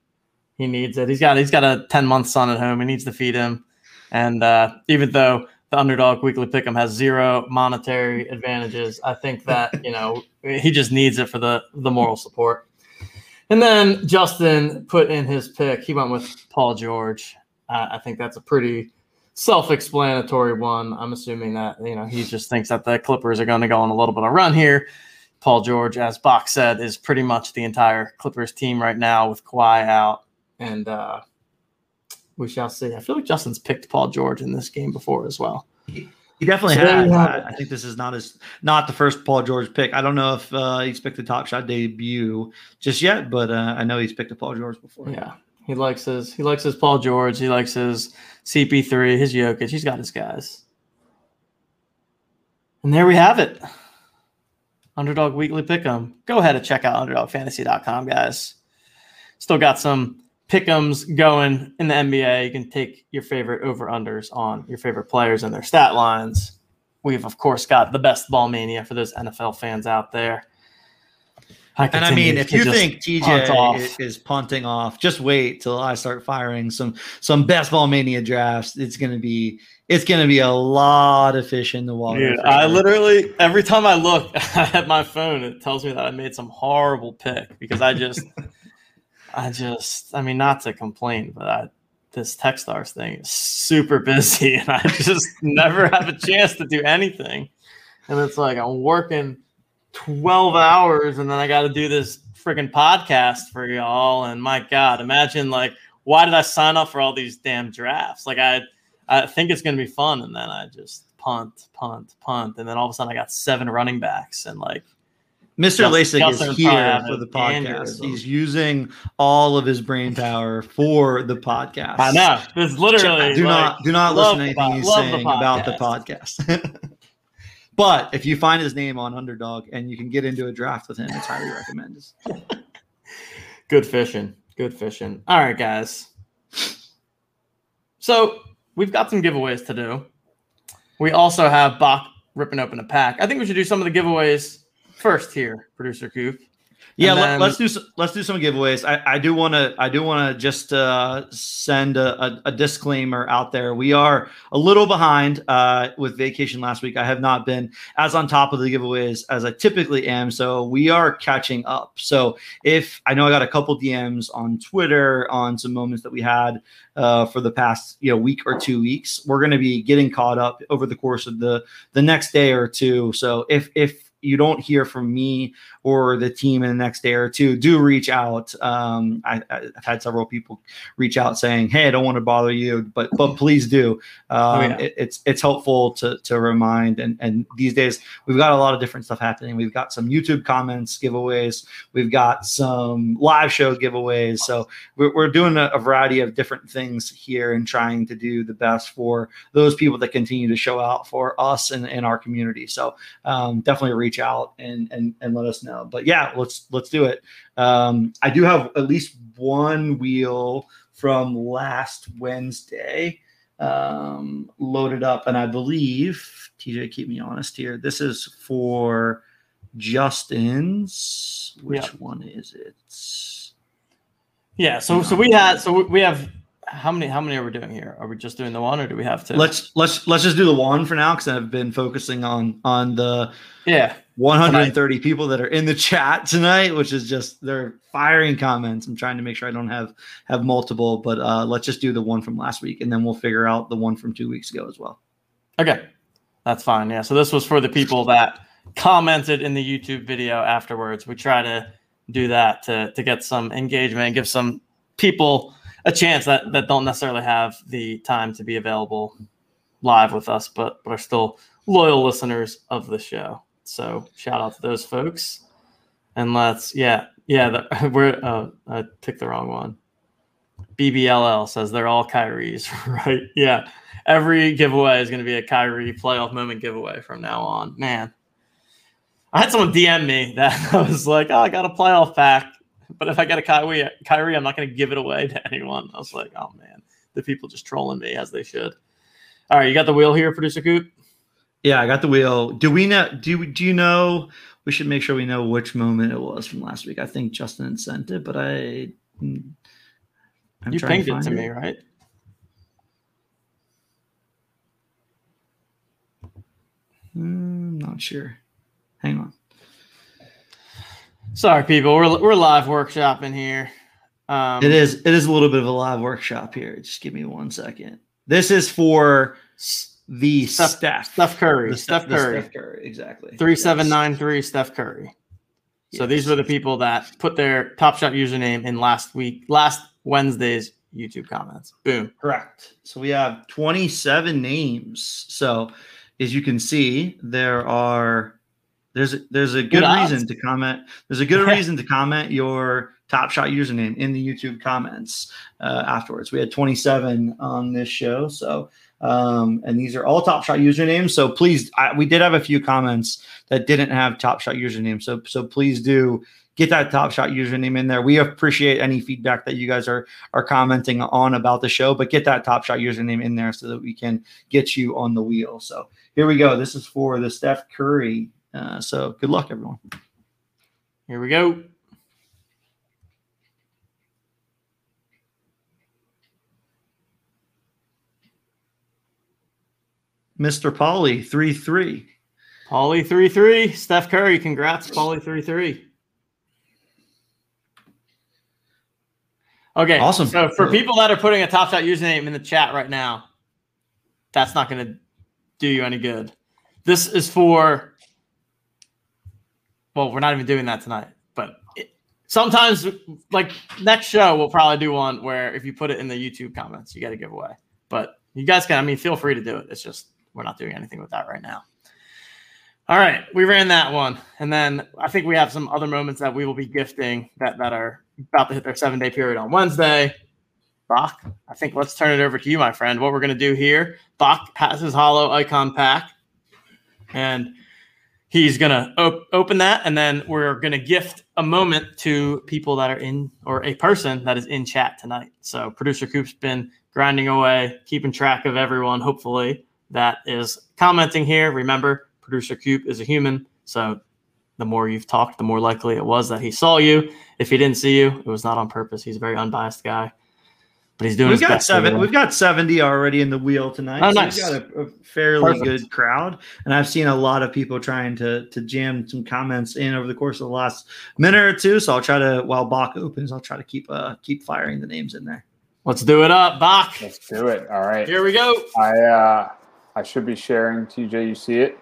He needs it. He's got he's got a ten month son at home. He needs to feed him. And uh, even though the underdog weekly pick'em has zero monetary advantages, I think that you know he just needs it for the the moral support. And then Justin put in his pick. He went with Paul George. Uh, I think that's a pretty self-explanatory one. I'm assuming that you know he just thinks that the Clippers are going to go on a little bit of run here. Paul George, as Bach said, is pretty much the entire Clippers team right now with Kawhi out, and uh, we shall see. I feel like Justin's picked Paul George in this game before as well. He definitely so has. I, I think this is not his not the first Paul George pick. I don't know if uh, he's picked a top shot debut just yet, but uh, I know he's picked a Paul George before. Yeah, he likes his he likes his Paul George. He likes his CP3, his Jokic. He's got his guys. And there we have it. Underdog Weekly Pick'em. Go ahead and check out UnderdogFantasy.com, guys. Still got some pick'ems going in the NBA. You can take your favorite over unders on your favorite players and their stat lines. We've of course got the best ball mania for those NFL fans out there. I and I mean, if you think TJ is, is punting off, just wait till I start firing some some best ball mania drafts. It's gonna be it's gonna be a lot of fish in the water. Dude, I literally every time I look at my phone, it tells me that I made some horrible pick because I just I just, I mean, not to complain, but I, this Techstars thing is super busy, and I just never have a chance to do anything. And it's like I'm working 12 hours, and then I got to do this freaking podcast for y'all. And my God, imagine like why did I sign up for all these damn drafts? Like I, I think it's gonna be fun, and then I just punt, punt, punt, and then all of a sudden I got seven running backs, and like Mr. Lasig is here for the podcast. Aneurysm. He's using all of his brain power for the podcast. I know. It's literally do like, not do not listen to anything he's saying the about the podcast. but if you find his name on Underdog and you can get into a draft with him, it's highly recommended. Good fishing. Good fishing. All right, guys. So we've got some giveaways to do. We also have Bach ripping open a pack. I think we should do some of the giveaways first here, producer Coop. Yeah, then, let, us do let's do some giveaways. I, I do want to I do want to just uh, send a, a, a, disclaimer out there. We are a little behind uh, with vacation last week. I have not been as on top of the giveaways as I typically am, so we are catching up. So if I know I got a couple DMs on Twitter on some moments that we had uh, for the past you know week or two weeks, we're going to be getting caught up over the course of the the next day or two. So if if you don't hear from me or the team in the next day or two, do reach out. Um, I, have had several people reach out saying, "Hey, I don't want to bother you, but but please do." Um, oh, yeah. it, it's it's helpful to to remind. And and these days we've got a lot of different stuff happening. We've got some YouTube comments giveaways. We've got some live show giveaways. So we're, we're doing a, a variety of different things here and trying to do the best for those people that continue to show out for us and, and our community. So um, definitely reach out and and and let us know. But yeah, let's let's do it. Um, I do have at least one wheel from last Wednesday um, loaded up, and I believe TJ, keep me honest here. This is for Justin's. Which one is it? Yeah, so so we had so we have how many how many are we doing here? Are we just doing the one, or do we have to? Let's let's let's just do the one for now because I've been focusing on on the yeah 130 tonight. people that are in the chat tonight, which is just they're firing comments. I'm trying to make sure I don't have have multiple, but uh, let's just do the one from last week, and then we'll figure out the one from two weeks ago as well. Okay, that's fine. Yeah, so this was for the people that commented in the YouTube video afterwards. We try to do that to to get some engagement and give some people a chance that that don't necessarily have the time to be available live with us, but but are still loyal listeners of the show. So shout out to those folks. And let's, yeah, yeah, the, we're, uh, I picked the wrong one. BBLL says they're all Kyrie's, right? Yeah. Every giveaway is going to be a Kyrie playoff moment giveaway from now on. Man, I had someone DM me that I was like, oh, I got a playoff pack. But if I get a Kyrie, Kyrie, I'm not going to give it away to anyone. I was like, oh, man, the people just trolling me as they should. All right, you got the wheel here, producer Coop? Yeah, I got the wheel. Do we know? Do do you know? We should make sure we know which moment it was from last week. I think Justin sent it, but I. I'm you pinged to it to it. me, right? I'm hmm, not sure. Hang on. Sorry, people. We're we're live workshopping here. Um, it is it is a little bit of a live workshop here. Just give me one second. This is for the Steph, Steph, Steph Curry. The Steph, Curry. Steph Curry, exactly. 3793 Steph Curry. So these were the people that put their Top Shot username in last week, last Wednesday's YouTube comments. Boom. Correct. So we have 27 names. So as you can see, there are there's a, there's a good, good reason to comment. There's a good reason to comment your Top Shot username in the YouTube comments uh, afterwards. We had 27 on this show, so um, and these are all Top Shot usernames. So please, I, we did have a few comments that didn't have Top Shot username. So so please do get that Top Shot username in there. We appreciate any feedback that you guys are are commenting on about the show, but get that Top Shot username in there so that we can get you on the wheel. So here we go. This is for the Steph Curry. Uh, so good luck, everyone. Here we go. Mr. Polly, 3 3. Polly, 3 3. Steph Curry, congrats, Polly, 3 3. Okay. Awesome. So for people that are putting a Top Shot username in the chat right now, that's not going to do you any good. This is for. Well, we're not even doing that tonight, but it, sometimes, like next show, we'll probably do one where if you put it in the YouTube comments, you get a giveaway. But you guys can, I mean, feel free to do it. It's just we're not doing anything with that right now. All right, we ran that one, and then I think we have some other moments that we will be gifting that that are about to hit their seven day period on Wednesday. Bach, I think let's turn it over to you, my friend. What we're going to do here, Bach passes hollow icon pack, and he's to op- open that, and then we're to gift a moment to people that are in, or a person that is in chat tonight. So producer Coop's been grinding away, keeping track of everyone, hopefully, that is commenting here. Remember, producer Coop is a human, so the more you've talked, the more likely it was that he saw you. If he didn't see you, it was not on purpose. He's a very unbiased guy, but he's doing. We've his got best seven. We've got seventy already in the wheel tonight. Oh, so nice. We've got a, a fairly Perfect. good crowd, and I've seen a lot of people trying to to jam some comments in over the course of the last minute or two. So I'll try to while Bach opens, I'll try to keep uh keep firing the names in there. Let's do it up, Bach. Let's do it. All right. Here we go. I uh I should be sharing TJ. You see it?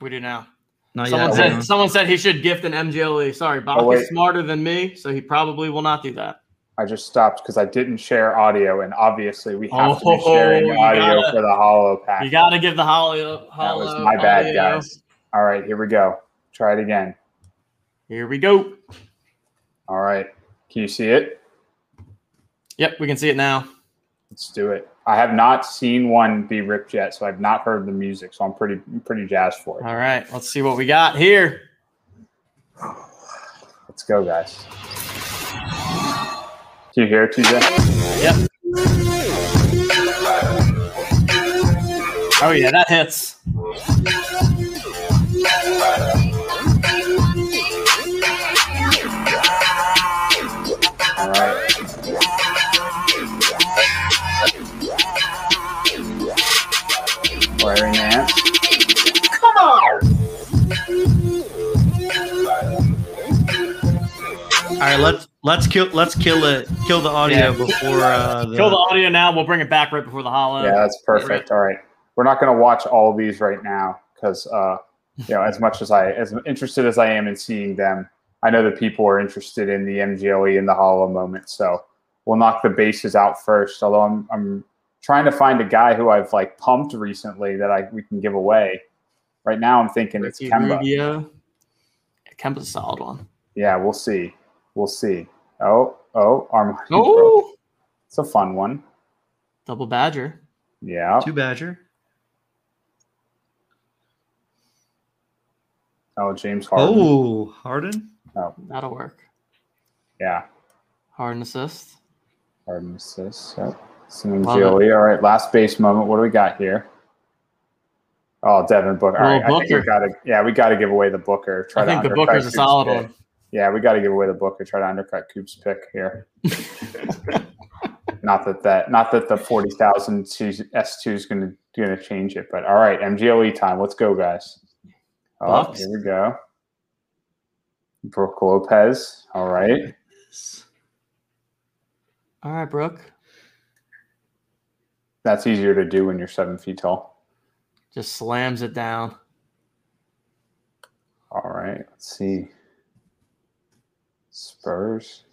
We do now. Not Someone yet. said someone said he should gift an MGLE. Sorry, Bach Oh, is smarter than me, so he probably will not do that. I just stopped because I didn't share audio, and obviously we have to be Oh, sharing audio gotta- for the hollow pack. You got to give the hollow. that was my bad, audio. guys. All right, here we go. Try it again. Here we go. All right. Can you see it? Yep, we can see it now. Let's do it. I have not seen one be ripped yet, so I've not heard the music, so I'm pretty pretty jazzed for it. All right, let's see what we got here. Let's go, guys. Do you hear it, TJ? Yep. Oh yeah, that hits. All right. Larry Nance. All right, let's let's kill let's kill it kill the audio Yeah. before uh, the, Kill the audio now. We'll bring it back right before the hollow. Yeah, that's perfect. All right. We're not going to watch all of these right now because, uh, you know, as much as I, as interested as I am in seeing them, I know that people are interested in the MGLE and the hollow moment. So we'll knock the bases out first. Although I'm, I'm trying to find a guy who I've like pumped recently that I we can give away. Right now, I'm thinking it's Ricky Kemba. Rubio. Kemba's a solid one. Yeah, we'll see. We'll see. Oh, oh, Armani. Oh, It's a fun one. double badger. Yeah. two Badger. Oh, James Harden. Oh, Harden. Oh, That'll work. Yeah. Hard assist. Harden assists. Yep. Some Love All right. Last base moment. What do we got here? Oh, Devin Booker. All Little right. I think we Booker. gotta yeah, we gotta give away the Booker. Try I think the Booker's a solid one. Yeah, we gotta give away the Booker. Try to undercut Coop's pick here. not that that not that the forty thousand S two is gonna gonna change it, but all right, MGLE time. Let's go, guys. Oh, Bucks. here we go. Brook Lopez. All right. All right, Brooke. That's easier to do when you're seven feet tall. Just slams it down. All right, let's see. Spurs.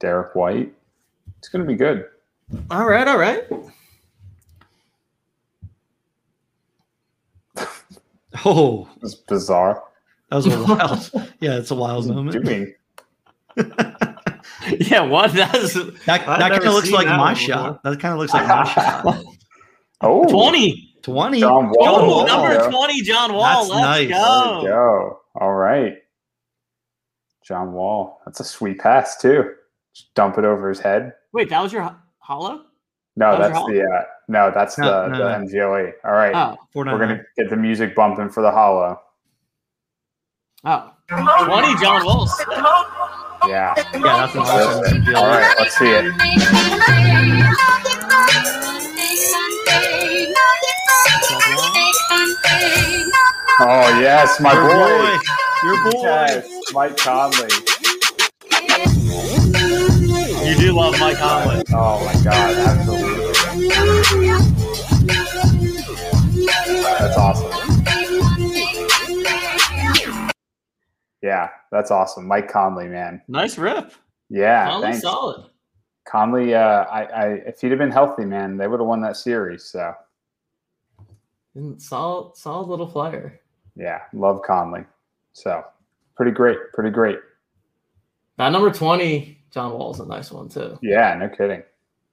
Derrick White. It's going to be good. All right, all right. Oh, It's bizarre. that was a wild. yeah, it's a wild What's he moment. doing? Yeah, what? That's That, that kind of looks like that my one shot. That kind of looks like my shot. Oh, 20. 20. John Wall. Oh, Wall. number 20, John Wall. That's Let's nice. we go. go. All right. John Wall. That's a sweet pass, too. Just dump it over his head. Wait, that was your ho- hollow? No, That that's your the uh, no, that's No, the, no, the no. MGLE. All right. Oh, Four We're gonna get the music bumping for the hollow. oh. 20, John Wall. Yeah. Yeah, that's an awesome Perfect. All right, let's see it. Oh yes, my Your boy. Boy. Your boy. Yes, Mike Conley. You do love Mike Conley. Oh my god, absolutely. That's awesome. Yeah, that's awesome. Mike Conley, man. Nice rip. Yeah, Conley thanks. solid. Conley, uh, I, I, if he'd have been healthy, man, they would have won that series. So, Solid, solid little player. yeah, love Conley. So, pretty great, pretty great. That number 20, John Wall's a nice one too. Yeah, no kidding.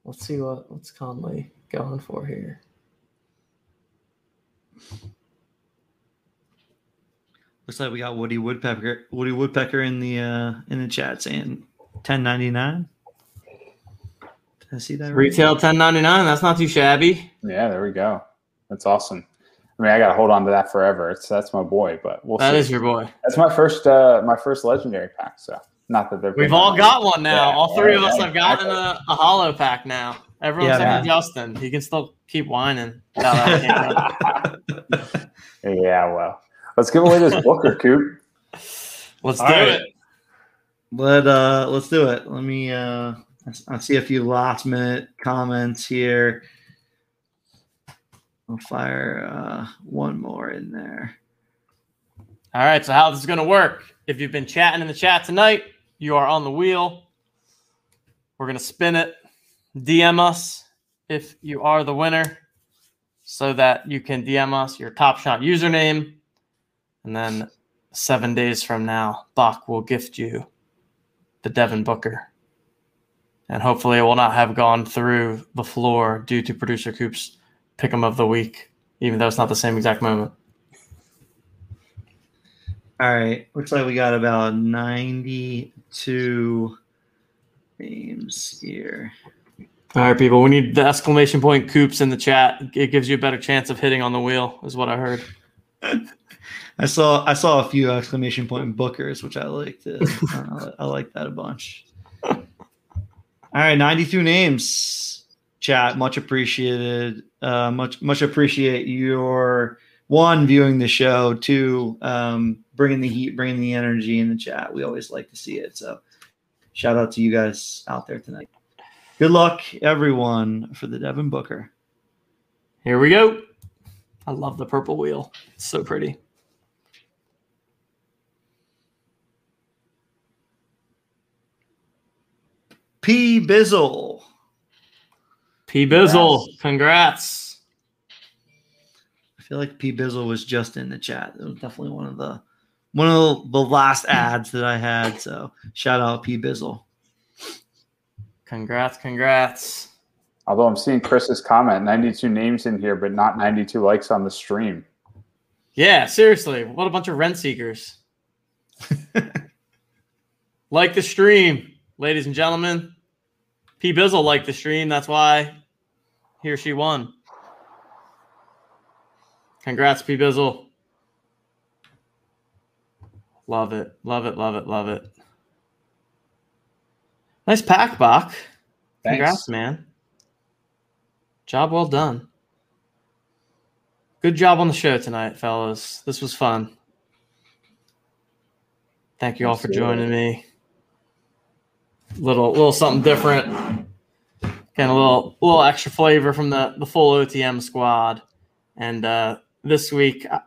Let's see what what's Conley going for here. Looks like we got Woody Woodpecker. Woody Woodpecker in the uh in the chat saying ten ninety nine. Did I see that right? Retail 1099. That's not too shabby. Yeah, there we go. That's awesome. I mean, I got to hold on to that forever. It's that's my boy, but we'll That see. is your boy. That's my first, uh, my first legendary pack. So, not that they're. We've all got one now. Yeah, all three of yeah, us have gotten a, a hollow pack now. Everyone's Yeah, except for man. Justin. He can still keep whining. about that game. yeah, well, let's give away this Booker, Coop. Let's All do right. it. Let uh let's do it. Let me uh I- I see a few last minute comments here. I'll fire uh one more in there. All right, so how this is going to work? If you've been chatting in the chat tonight, you are on the wheel. We're going to spin it. DM us if you are the winner so that you can DM us your Top Shot username. And then seven days from now, Bach will gift you the Devin Booker. And hopefully, it will not have gone through the floor due to producer Coop's pick 'em of the week, even though it's not the same exact moment. All right. Looks like we got about 92 names here. All right, people. We need the exclamation point coops in the chat. It gives you a better chance of hitting on the wheel, is what I heard. I saw I saw a few exclamation point bookers, which I liked. Uh, I like that a bunch. All right, 92 names. Chat, much appreciated. Uh, much much appreciate your one viewing the show, two um, bringing the heat, bringing the energy in the chat. We always like to see it. So, shout out to you guys out there tonight. Good luck, everyone, for the Devin Booker. Here we go. I love the purple wheel. It's so pretty. P. Bizzle. P Bizzle, congrats. I feel like P Bizzle was just in the chat. It was definitely one of the one of the last ads that I had. So shout out P Bizzle. Congrats, congrats. Although I'm seeing Chris's comment, 92 names in here, but not 92 likes on the stream. Yeah, seriously. What a bunch of rent seekers. like the stream, ladies and gentlemen. P Bizzle liked the stream. That's why he or she won. Congrats, P Bizzle. Love it. Love it. Love it. Love it. Nice pack, Bach. Congrats, Thanks. man. Job well done. Good job on the show tonight, fellas. This was fun. Thank you all for joining me. Little little something different. Getting a little little extra flavor from the the full OTM squad. And uh, this week uh,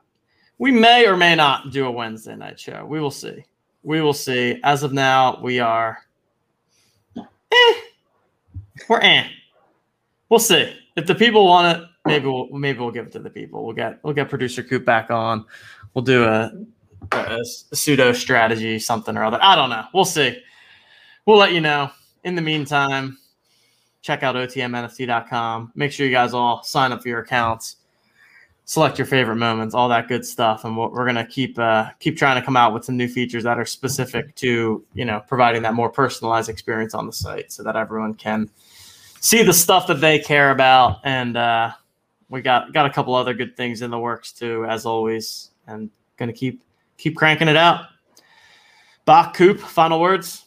we may or may not do a Wednesday night show. We will see. We will see. As of now, we are eh. We're eh. We'll see. If the people want it, maybe we'll maybe we'll give it to the people. We'll get we'll get producer Coop back on. We'll do a, a pseudo strategy, something or other. I don't know. We'll see. We'll let you know. In the meantime, check out otmnft.com. Make sure you guys all sign up for your accounts. Select your favorite moments, all that good stuff, and we're, gonna keep uh, keep trying to come out with some new features that are specific to you know providing that more personalized experience on the site, so that everyone can see the stuff that they care about. And uh, we got got a couple other good things in the works too, as always, and gonna keep keep cranking it out. Bach Coop, final words.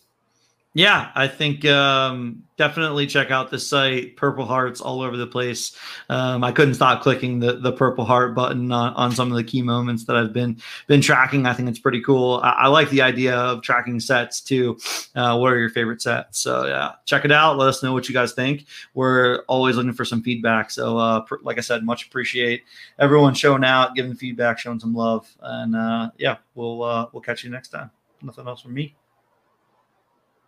Yeah, I think um, definitely check out the site. Purple hearts all over the place. Um, I couldn't stop clicking the, the purple heart button on, on some of the key moments that I've been been tracking. I think it's pretty cool. I, I like the idea of tracking sets too. Uh, what are your favorite sets? So yeah, check it out. Let us know what you guys think. We're always looking for some feedback. So uh, pr- like I said, much appreciate everyone showing out, giving feedback, showing some love, and uh, yeah, we'll uh, we'll catch you next time. Nothing else from me.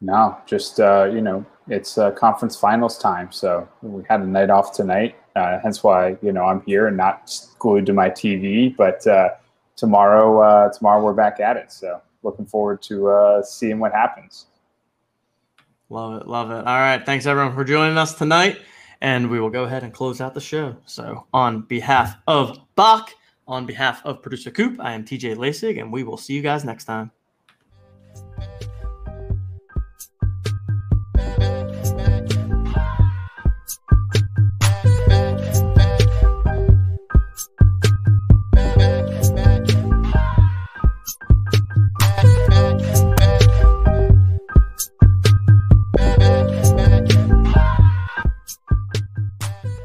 No, just uh, you know, it's uh, conference finals time, so we had a night off tonight. Uh, hence why you know I'm here and not glued to my TV. But uh, tomorrow, uh, tomorrow we're back at it. So looking forward to uh, seeing what happens. Love it, love it. All right, thanks everyone for joining us tonight, and we will go ahead and close out the show. So on behalf of Bach, on behalf of producer Coop, I am TJ Lasig, and we will see you guys next time.